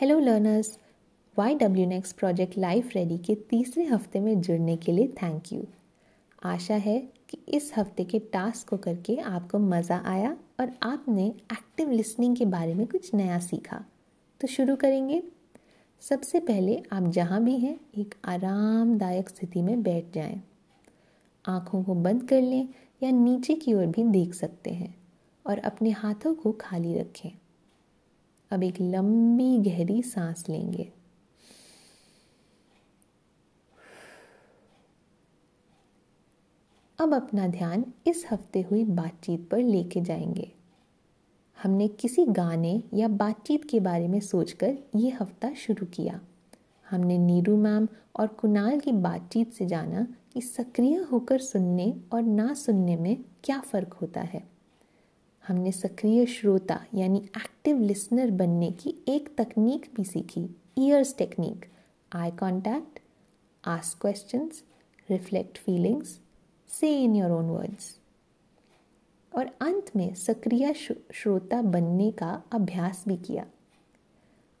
Hello learners Y W next project life ready के तीसरे हफ़्ते में जुड़ने के लिए थैंक यू आशा है कि इस हफ़्ते के टास्क को करके आपको मज़ा आया और आपने एक्टिव लिसनिंग के बारे में कुछ नया सीखा। तो शुरू करेंगे। सबसे पहले आप जहाँ भी हैं, एक आरामदायक स्थिति में बैठ जाएँ। आँखों को बंद कर लें या नीचे की ओर भी देख सकते हैं और अपने हाथों को खाली रखें। अब एक लंबी गहरी सांस लेंगे। अब अपना ध्यान इस हफ़्ते हुई बातचीत पर लेके जाएँगे। हमने किसी गाने या बातचीत के बारे में सोचकर ये हफ़्ता शुरू किया। हमने नीरू मैम और कुणाल की बातचीत से जाना कि सक्रिय होकर सुनने और ना सुनने में क्या फ़र्क होता है। हमने सक्रिय श्रोता यानी एक्टिव लिसनर बनने की एक तकनीक भी सीखी ears technique eye contact ask questions reflect feelings से इन योर ओन वर्ड्स और अंत में सक्रिय श्रोता बनने का अभ्यास भी किया।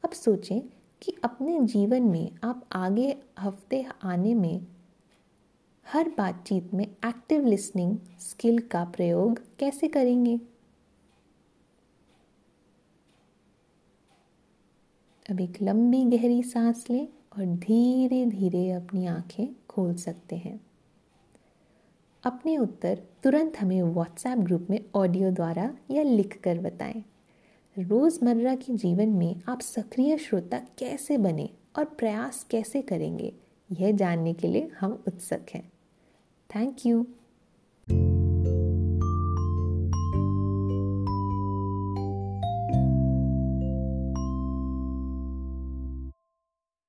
अब सोचें कि अपने जीवन में आप आगे हफ़्ते आने में हर बातचीत में एक्टिव लिसनिंग स्किल का प्रयोग कैसे करेंगे? अब एक लंबी गहरी सांस लें और धीरे धीरे अपनी आँखें खोल सकते हैं। अपने उत्तर तुरंत हमें व्हाट्सएप ग्रुप में ऑडियो द्वारा या लिख कर बताएँ। रोज़मर्रा के जीवन में आप सक्रिय श्रोता कैसे बने और प्रयास कैसे करेंगे, यह जानने के लिए हम उत्सुक हैं। Thank you